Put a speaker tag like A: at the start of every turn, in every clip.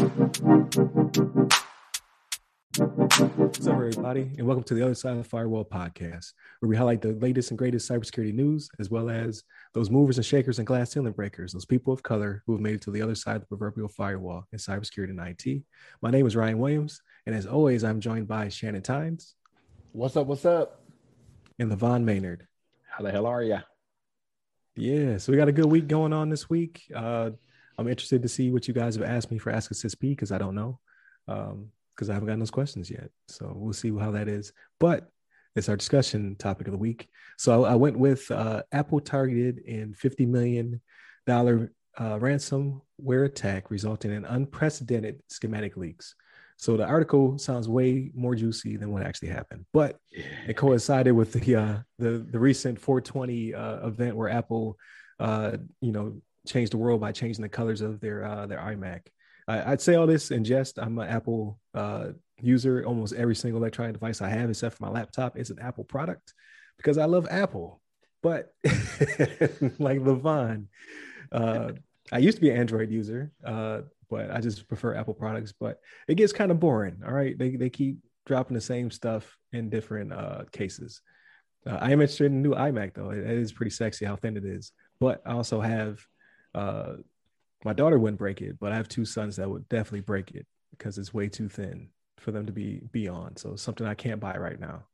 A: What's up, everybody, and welcome to the Other Side of the Firewall podcast, where we highlight the latest and greatest cybersecurity news, as well as those movers and shakers and glass ceiling breakers, those people of color who have made it to the other side of the proverbial firewall in cybersecurity and IT. My name is Ryan Williams, and as always, I'm joined by Shannon Tynes.
B: What's up? What's up?
A: And LeVon Maynard.
C: How the hell are you?
A: Yeah, so we got a good week going on this week. Uh, I'm interested to see what you guys have asked me for Ask Us SP because I don't know. Um, because I haven't gotten those questions yet. So we'll see how that is. But it's our discussion topic of the week. So I, I went with uh, Apple targeted in $50 million uh, ransomware attack resulting in unprecedented schematic leaks. So the article sounds way more juicy than what actually happened, but it coincided with the uh, the, the recent 420 uh, event where Apple, uh, you know, changed the world by changing the colors of their uh, their iMac. I, would say all this in jest. I'm an Apple uh, user. Almost every single electronic device I have, except for my laptop, is an Apple product because I love Apple. But like LeVon, uh, I used to be an Android user, uh, but I just prefer Apple products. But it gets kind of boring. All right, they they keep dropping the same stuff in different uh, cases. Uh, I am interested in the new iMac though. It is pretty sexy how thin it is. But I also have uh, my daughter wouldn't break it, but I have two sons that would definitely break it because it's way too thin for them to be beyond. So something I can't buy right now.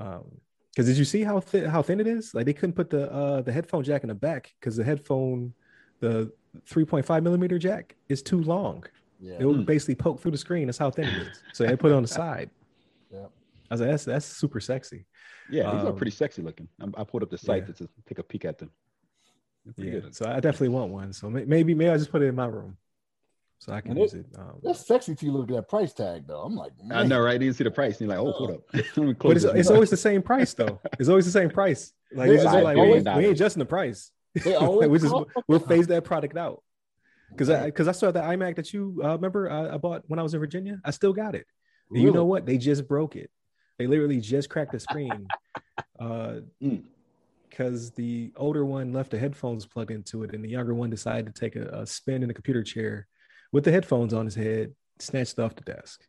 A: Um, because did you see how thin how thin it is? Like they couldn't put the uh the headphone jack in the back because the headphone, the 3.5 millimeter jack is too long. Yeah. It would hmm. basically poke through the screen. That's how thin it is. So they put it on the side. Yeah. I was like, that's that's super sexy.
C: Yeah, these um, are pretty sexy looking. I, I pulled up the site yeah. to take a peek at them
A: yeah. Good. So I definitely want one. So maybe maybe I just put it in my room, so I can use it. Um,
B: that's sexy to you. Look at that price tag though. I'm like,
C: man. I know, right? You see the price, and you're like, oh, hold up.
A: but it's, it's always the same price though. It's always the same price. Like, it's just like we, ain't, we ain't adjusting the price. we just we'll phase that product out. Because I because I saw that iMac that you uh, remember I, I, bought when I was in Virginia. I still got it. Really? You know what? They just broke it. They literally just cracked the screen. uh, because the older one left the headphones plugged into it, and the younger one decided to take a, a spin in the computer chair with the headphones on his head, snatched off the desk.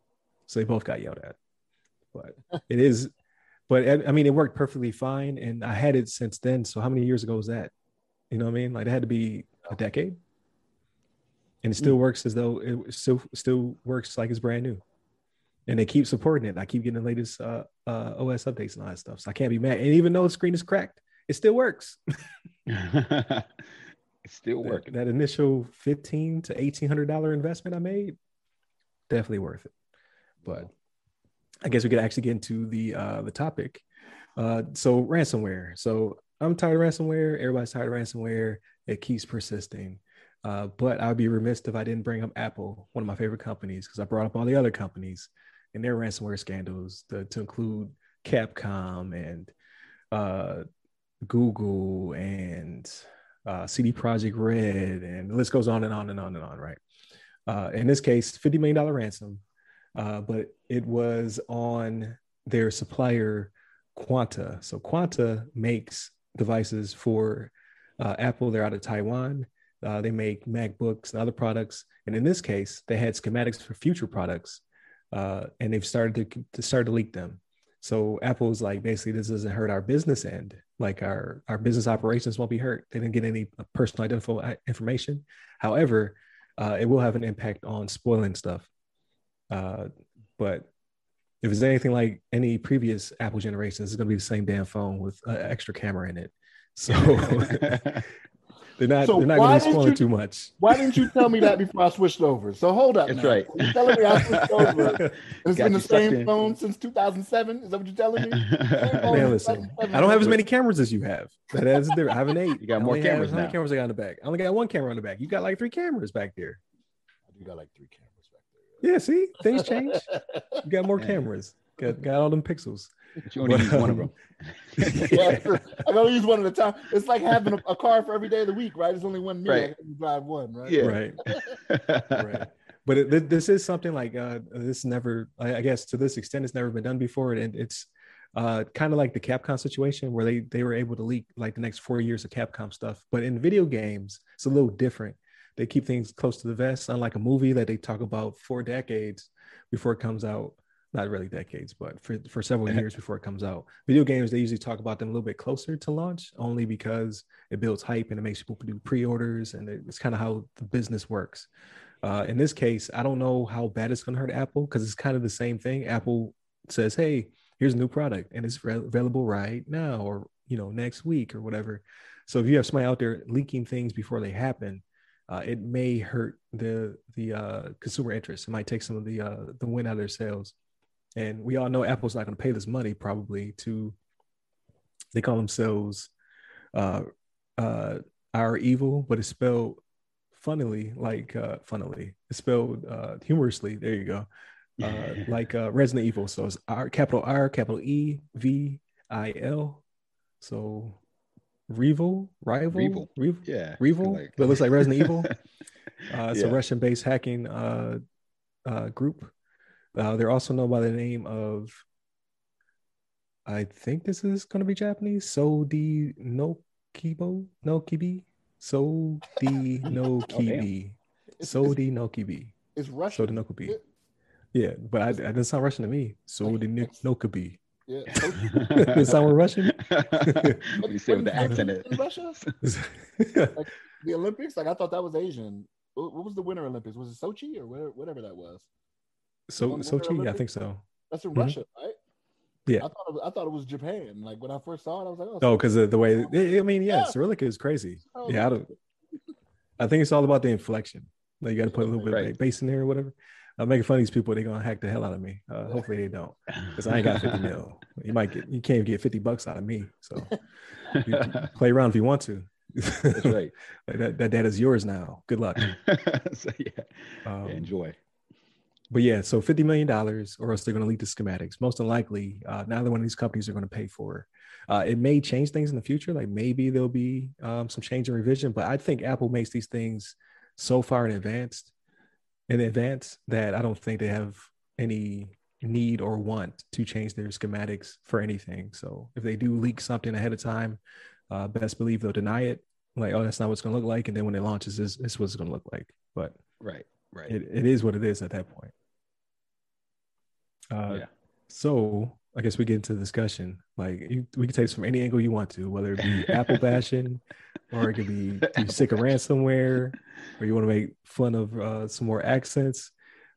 A: So they both got yelled at. But it is, but I mean, it worked perfectly fine, and I had it since then. So how many years ago was that? You know what I mean? Like it had to be a decade, and it still mm. works as though it still still works like it's brand new. And they keep supporting it. I keep getting the latest uh, uh, OS updates and all that stuff. So I can't be mad. And even though the screen is cracked, it still works.
C: it's still working.
A: That, that, initial fifteen to eighteen hundred dollar investment I made, definitely worth it. But I guess we could actually get into the uh, the topic. Uh, so ransomware. So I'm tired of ransomware. Everybody's tired of ransomware. It keeps persisting. Uh, but I'd be remiss if I didn't bring up Apple, one of my favorite companies, because I brought up all the other companies and their ransomware scandals to, to include Capcom and uh, Google and uh, CD Projekt Red, and the list goes on and on and on and on, right? Uh, in this case, $50 million ransom, uh, but it was on their supplier Quanta. So Quanta makes devices for uh, Apple. They're out of Taiwan. Uh, they make MacBooks and other products. And in this case, they had schematics for future products, uh, and they've started to, to start to leak them. So Apple's like, basically, this doesn't hurt our business end like our our business operations won't be hurt. They didn't get any personal identifiable uh, information. However, uh, it will have an impact on spoiling stuff. Uh, but if it's anything like any previous Apple generations, it's going to be the same damn phone with an extra camera in it. So They're not. So they're not going to be spoiling too much.
B: Why didn't you tell me that before I switched over? So hold up.
C: That's now. right.
B: You're telling me I switched over. It's been the same in. phone since 2007. Is that what you're telling me?
A: Man, listen. I don't have as many cameras as you have. That is different. I have an eight.
C: You got more cameras
A: have, How many cameras I got in the back? I only got one camera on the back. You got like three cameras back there.
B: You got like three cameras back there.
A: Yeah. See, things change. You got more cameras. Got got all them pixels.
C: But you only use one of them.
B: yeah, I only use one at a time. It's like having a, a, car for every day of the week, right? There's only one meal. Right. You drive one, right?
A: Yeah. Right. right. But it, this is something like uh, this never, I guess, to this extent, it's never been done before, and it's uh, kind of like the Capcom situation where they they were able to leak like the next four years of Capcom stuff. But in video games, it's a little different they keep things close to the vest, unlike a movie that they talk about for decades before it comes out. Not really decades, but for, for several years before it comes out. Video games, they usually talk about them a little bit closer to launch, only because it builds hype and it makes people do pre-orders, and it's kind of how the business works. Uh, in this case, I don't know how bad it's going to hurt Apple because it's kind of the same thing. Apple says, "Hey, here's a new product, and it's re- available right now, or you know, next week, or whatever." So if you have somebody out there leaking things before they happen, uh, it may hurt the the uh, consumer interest. It might take some of the uh, the win out of their sales. And we all know Apple's not going to pay this money probably to. They call themselves uh, uh, our evil, but it's spelled funnily like uh, funnily. It's spelled uh, humorously. There you go. Uh, like uh, Resident Evil. So it's R capital R capital E V I L. So Revil, rival,
C: Revil.
A: Revil,
C: Yeah.
A: Revil,
C: like-
A: but it looks like Resident Evil. Uh, it's a Russian-based hacking uh, uh, group. Uh, they're also known by the name of, I think this is going to be Japanese. Sodi no kibo no kibi. Sodi no kibi.
B: It's, it's,
A: Sodi no kibi.
B: it's Russian.
A: Sodi no kibi. Yeah, but I, it doesn't sound Russian to me. Sodi no- no kibi.
B: Yeah.
A: Does it sound Russian?
C: what do you say with the accent?
B: In Russia, the Olympics. Like I thought that was Asian. What what was the Winter Olympics? Was it Sochi or whatever, whatever that was?
A: So
B: Winter
A: Sochi, I think so.
B: That's in
A: Mhm.
B: Russia, right?
A: Yeah.
B: I thought it was, I thought it was Japan. Like when I first saw it, I was like, oh,
A: No, because of the way I mean, yeah,
B: Yeah.
A: Cyrillic is crazy.
B: Oh,
A: Yeah, I don't. I think it's all about the inflection. Like you got to put a little bit
C: Right.
A: of bass in there or whatever. I'm making fun of these people. They're gonna hack the hell out of me. Uh, hopefully they don't, because I ain't got 50 mil. You might get. You can't even get 50 bucks out of me. So you play around if you want to.
C: That's right.
A: Like that, that data's yours now. Good luck.
C: so, yeah.
A: Um,
C: yeah, enjoy.
A: But yeah, so fifty million dollars, or else they're going to leak the schematics. Most unlikely, uh, neither one of these companies are going to pay for. it. Uh, it may change things in the future. Like maybe there'll be um, some change and revision, but I think Apple makes these things so far in advance, in advance that I don't think they have any need or want to change their schematics for anything. So if they do leak something ahead of time, uh, best believe they'll deny it. Like, oh, that's not what's going to look like, and then when it launches, this, this is what it's going to look like. But
C: Right. Right.
A: it, it is what it is at that point. Uh,
C: yeah.
A: So I guess we get into the discussion. Like you, we can take this from any angle you want to, whether it be Apple bashing, or it could be you sick of ransomware, or you want to make fun of uh, some more accents.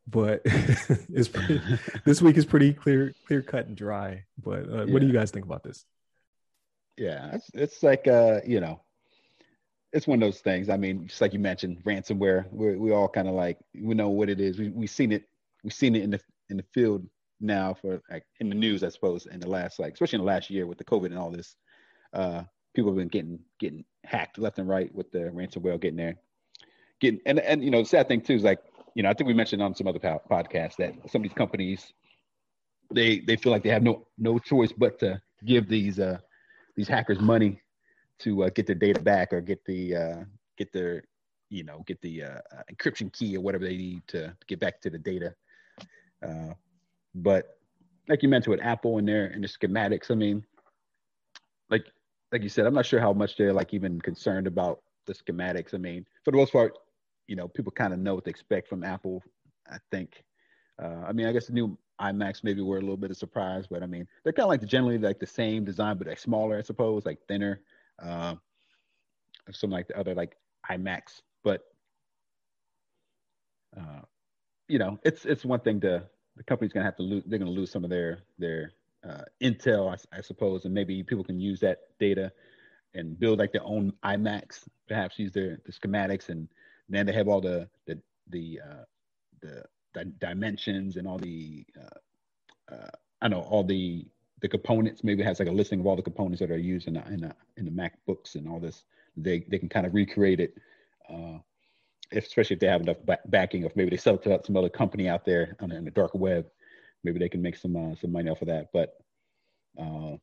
A: But it's pretty, this week is pretty clear, clear cut and dry. But uh, what do you guys think about this?
C: Yeah, it's, it's like uh, you know, it's one of those things. I mean, just like you mentioned, ransomware. We we all kind of like we know what it is. We we seen it. We've seen it in the in the field now for like in the news, I suppose, in the last like especially in the last year with the COVID and all this. Uh, people have been getting getting hacked left and right with the ransomware getting there. Getting and and you know the sad thing too is like you know I think we mentioned on some other po- podcasts that some of these companies they they feel like they have no no choice but to give these uh these hackers money to uh, get their data back or get the uh, get their you know get the uh, uh, encryption key or whatever they need to get back to the data. But like you mentioned with Apple and their and the schematics, I mean, like like you said, I'm not sure how much they're like even concerned about the schematics. I mean, for the most part, you know, people kind of know what to expect from Apple. I think. Uh, I mean, I guess the new iMacs maybe were a little bit of surprise, but I mean, they're kind of like generally like the same design, but like smaller, I suppose, like thinner. Uh, some like the other like iMacs, but uh, you know, it's it's one thing to the company's gonna have to lose. They're gonna lose some of their their uh, intel, I, I suppose, and maybe people can use that data and build like their own iMacs. Perhaps use their the schematics, and then they have all the the the uh, the, the dimensions and all the uh, uh, I know all the the components. Maybe it has like a listing of all the components that are used in the in the, in the MacBooks and all this. They they can kind of recreate it. Uh, if, especially if they have enough ba- backing, if maybe they sell it to some other company out there on the, on the dark web, maybe they can make some uh, some money off of that. But uh,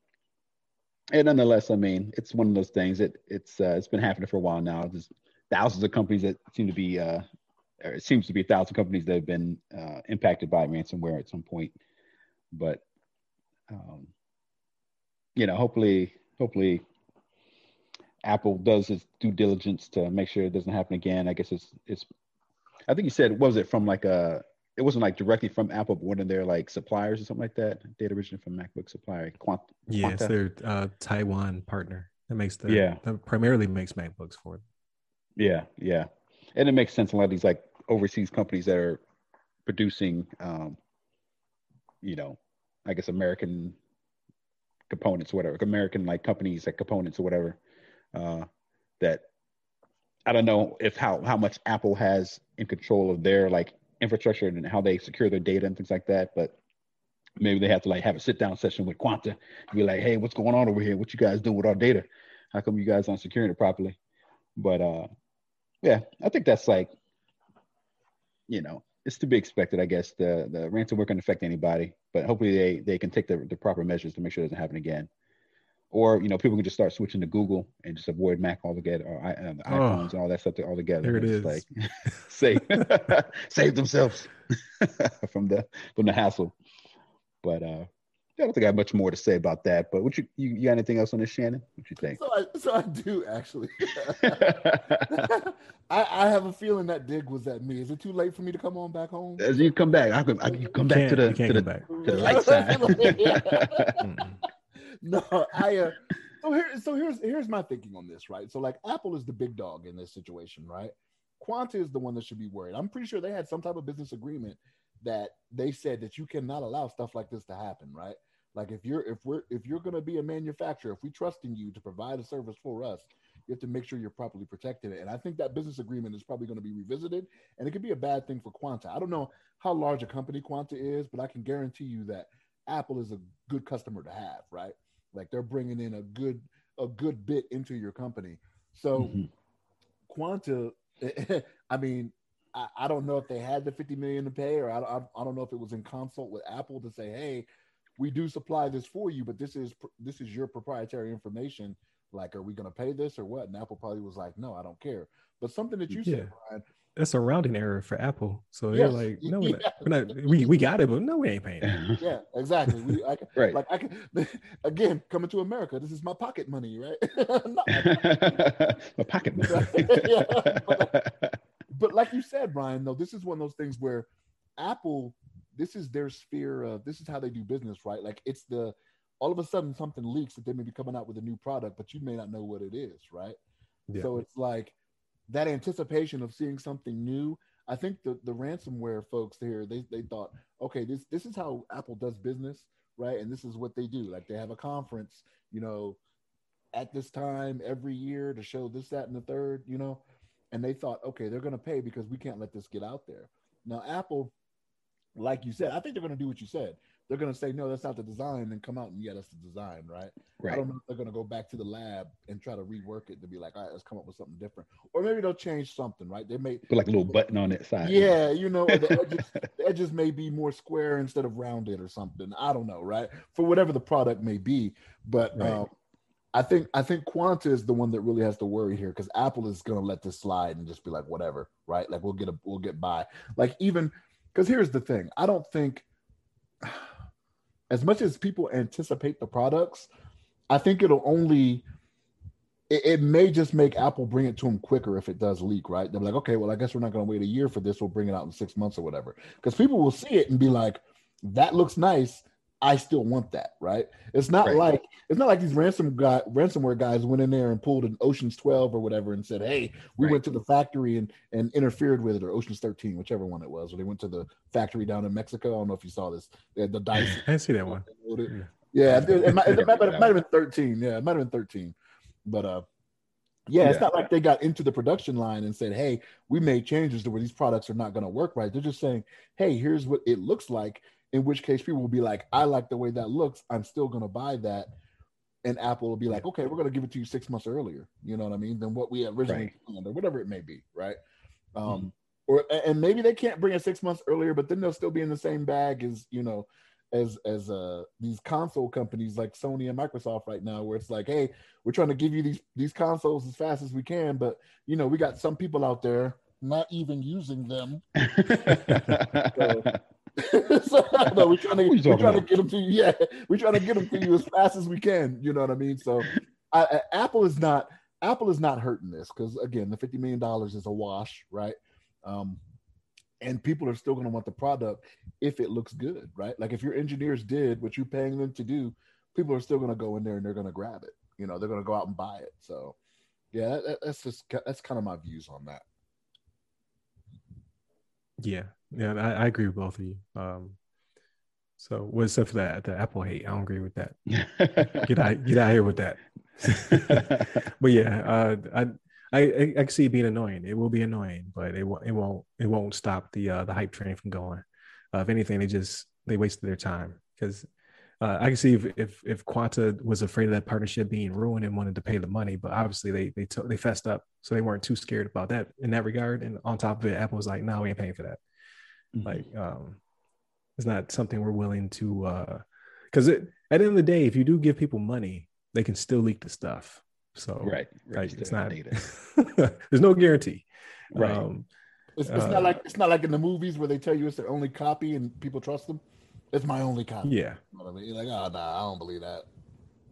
C: and nonetheless, I mean, it's one of those things. It it's uh, it's been happening for a while now. There's thousands of companies that seem to be, uh, or it seems to be a thousand companies that have been uh, impacted by ransomware at some point. But um, you know, hopefully, hopefully, Apple does its due diligence to make sure it doesn't happen again. I guess it's it's. I think you said what was it from like a. It wasn't like directly from Apple, but one of their like suppliers or something like that. Data originally from MacBook supplier. Quant,
A: Yeah, it's their uh, Taiwan partner that makes the
C: Yeah.
A: that primarily makes MacBooks for them.
C: Yeah, yeah, and it makes sense. A lot of these like overseas companies that are producing, um, you know, I guess American components, or whatever, American like companies like components or whatever. Uh, that I don't know if how how much Apple has in control of their like infrastructure and how they secure their data and things like that, but. Maybe they have to like have a sit down session with Quanta and be like, "Hey, what's going on over here? What you guys doing with our data? How come you guys aren't securing it properly?" But uh, yeah, I think that's like, you know, it's to be expected. I guess the the ransomware can affect anybody, but hopefully they they can take the, the proper measures to make sure it doesn't happen again. Or you know, people can just start switching to Google and just avoid Mac altogether, or i- uh, the
A: Oh.
C: iPhones and all that stuff altogether.
A: There
C: It's. Like save save themselves from the from the hassle. But uh, I don't think I have much more to say about that. But what you you, you got anything else on this, Shannon? What you think?
B: So I, so I do actually. I, I have a feeling that dig was at me. Is it too late for me to come on back home?
C: As you come back, I can, I can come back to the to the,
A: back.
C: to the light side.
B: No, I. Uh, so here, so here's here's my thinking on this, right? So like Apple is the big dog in this situation, right? Quanta is the one that should be worried. I'm pretty sure they had some type of business agreement that they said that you cannot allow stuff like this to happen, right? Like if you're if we're if you're gonna be a manufacturer, if we trust in you to provide a service for us, you have to make sure you're properly protecting it. And I think that business agreement is probably going to be revisited, and it could be a bad thing for Quanta. I don't know how large a company Quanta is, but I can guarantee you that Apple is a good customer to have, right? Like they're bringing in a good a good bit into your company. So
C: Mhm.
B: Quanta, I mean, I, I don't know if they had the 50 million to pay, or I, I, I don't know if it was in consult with Apple to say, hey, we do supply this for you, but this is this is your proprietary information. Like, are we going to pay this or what? And Apple probably was like, no, I don't care. But something that you
A: Yeah.
B: said, Ryan,
A: That's a rounding error for Apple. So they're like, no, we're
B: Yeah.
A: not, we're not, we, we got it, but no, we ain't paying. it.
B: yeah, exactly. We, I,
C: right.
B: like I can again coming to America. This is my pocket money, right? Not my
C: My pocket money.
B: Yeah, but- but like you said, Ryan, though, this is one of those things where Apple, this is their sphere of this is how they do business, right? Like it's the all of a sudden something leaks that they may be coming out with a new product, but you may not know what it is, right?
A: Yeah.
B: So it's like that anticipation of seeing something new. I think the, the ransomware folks here, they, they thought, okay, this this is how Apple does business, right? And this is what they do. Like they have a conference, you know, at this time every year to show this, that, and the third, you know. And they thought, okay, they're gonna pay because we can't let this get out there. Now, Apple, like you said, I think they're gonna do what you said. They're gonna say, no, that's not the design, and come out and yeah, that's the design, right? I don't know if they're gonna go back to the lab and try to rework it to be like, all right, let's come up with something different. Or maybe they'll change something, right? They may
C: Put like a little button on that side.
B: yeah, you know, the edges, the edges may be more square instead of rounded or something. I don't know, right? For whatever the product may be, but
A: Right.
B: um, I think I think Quanta is the one that really has to worry here because Apple is going to let this slide and just be like, whatever, right? Like we'll get a we'll get by. Like even because here's the thing, I don't think as much as people anticipate the products, I think it'll only it, it may just make Apple bring it to them quicker if it does leak, right? They're like, okay, well, I guess we're not going to wait a year for this. We'll bring it out in six months or whatever. Because people will see it and be like, that looks nice. I still want that, right? It's not
C: Right.
B: like it's not like these ransom guy ransomware guys went in there and pulled an Ocean's 12 or whatever and said, Hey, we
C: Right.
B: went to the factory and and interfered with it, or Ocean's 13, whichever one it was, or they went to the factory down in Mexico. I don't know if you saw this. They had the dice
A: I didn't see that one.
B: yeah, yeah it, it might, it, might, it might have been 13. Yeah, it might have been 13. But uh yeah, it's not like they got into the production line and said, Hey, we made changes to where these products are not going to work right. They're just saying, Hey, here's what it looks like. In which case, people will be like, I like the way that looks. I'm still going to buy that. And Apple will be like, Okay, we're going to give it to you six months earlier. You know what I mean? Than what we originally
C: Right.
B: planned or whatever it may be. Right. Um,
C: Mhm.
B: or and maybe they can't bring it six months earlier, but then they'll still be in the same bag as you know, as as uh these console companies like Sony and Microsoft right now, where it's like, hey, we're trying to give you these these consoles as fast as we can, but you know, we got some people out there not even using them. so no, we're trying to we're trying to get them to you. Yeah, we're trying to get them to you as fast as we can. You know what I mean? So, I, I- Apple is not Apple is not hurting this because again, the fifty million dollars is a wash, right? Um, and people are still going to want the product if it looks good, right? Like if your engineers did what you're paying them to do, people are still going to go in there and they're going to grab it. You know, they're going to go out and buy it. So, yeah, that, that's just that's kind of my views on that.
A: Yeah, yeah, I, I agree with both of you. Um, so, what's up for that? The Apple hate, I don't agree with that. get out, get out here with that. but yeah, uh, I, I, I can see it being annoying. It will be annoying, but it won't, it won't, it won't stop the uh, the hype train from going. Uh, if anything, they just they wasted their time because uh, I can see if, if if Quanta was afraid of that partnership being ruined and wanted to pay the money, but obviously they they t- they fessed up, so they weren't too scared about that in that regard. And on top of it, Apple was like, "No, we ain't paying for that." Mm-hmm. Like, um, it's not something we're willing to. uh, Because uh, at the end of the day, if you do give people money, they can still leak the stuff. So
C: right,
A: right. Like, it's not. there's no guarantee.
B: Right. Um, it's, it's uh, not like it's not like in the movies where they tell you it's their only copy and people trust them. It's my only copy.
A: Yeah.
B: You know I mean? You're like, oh, nah, I don't believe that.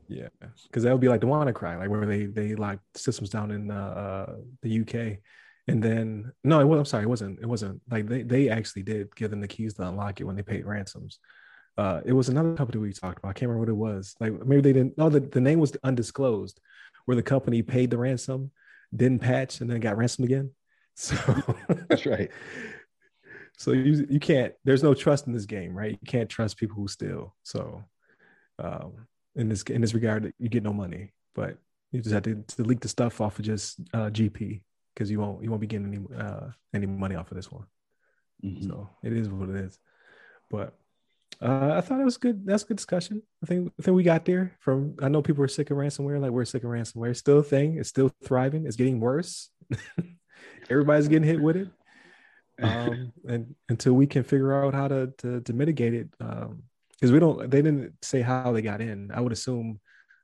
A: Yeah, because that would be like the WannaCry, like where they they locked systems down in uh, the UK, and then no, it was, I'm sorry, it wasn't. It wasn't like they they actually did give them the keys to unlock it when they paid ransoms. Uh, it was another company we talked about. I can't remember what it was. Like maybe they didn't. No, the, the name was undisclosed. Where the company paid the ransom, didn't patch, and then got ransomed again. So
C: that's right.
A: So you you can't. There's no trust in this game, right? You can't trust people who steal. So, um, in this in this regard, you get no money, but you just have to leak the stuff off of just uh, GP because you won't you won't be getting any uh, any money off of this one. Mm-hmm. So it is what it is. But uh, I thought it was good. That's good discussion. I think I think we got there. From I know people are sick of ransomware. Like we're sick of ransomware. It's still a thing. It's still thriving. It's getting worse. Everybody's getting hit with it um, and until we can figure out how to to, to mitigate it, because um, we don't, they didn't say how they got in. I would assume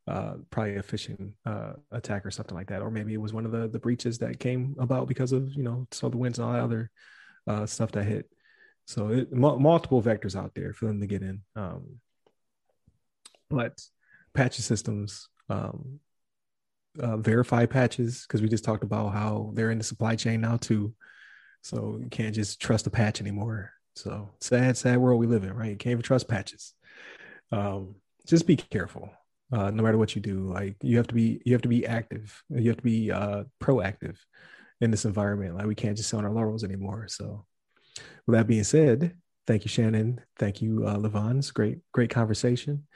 A: uh, probably a phishing uh, attack or something like that, or maybe it was one of the the breaches that came about because of you know SolarWinds and all that other uh, stuff that hit. So it, m- multiple vectors out there for them to get in. Um, but patch systems, um, uh, verify patches, because we just talked about how they're in the supply chain now too. So you can't just trust a patch anymore. So sad, sad world we live in, right? You can't even trust patches. Um, just be careful. Uh, no matter what you do, like you have to be, you have to be active. You have to be uh, proactive in this environment. Like we can't just sit on our laurels anymore. So, with that being said, thank you, Shannon. Thank you, uh, LeVon. It's great, great conversation.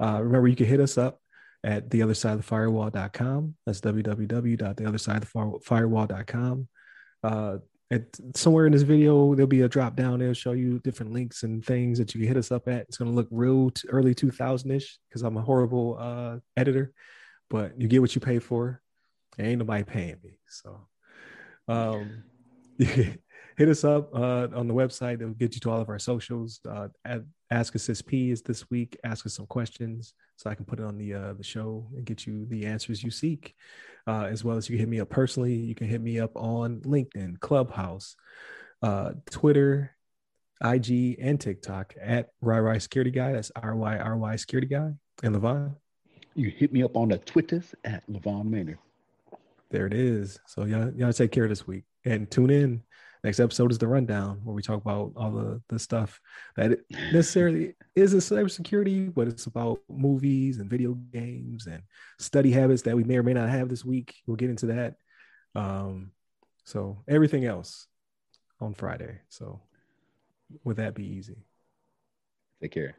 A: Uh, remember, you can hit us up at the other side of the firewall.com. That's www.theothersideofthefirewall.com. Uh, at somewhere in this video there'll be a drop down. It'll show you different links and things that you can hit us up at. It's going to look real t- early 2000ish because i'm a horrible uh, editor but you get what you pay for. Ain't nobody paying me so um hit us up uh, on the website it'll get you to all of our socials uh, at ask us p is this week ask us some questions so i can put it on the uh, the show and get you the answers you seek uh, as well as you can hit me up personally. You can hit me up on LinkedIn, Clubhouse, uh, Twitter, IG, and TikTok at RyRy Security Guy. That's R Y R Y Security Guy. And LeVon?
C: You hit me up on the Twitters at LeVon Maynard.
A: There it is. So y'all, y'all take care this week and tune in. Next episode is the rundown where we talk about all the, the stuff that necessarily isn't cybersecurity, but it's about movies and video games and study habits that we may or may not have this week. We'll get into that. Um, so everything else on Friday. So would that be easy?
C: Take care.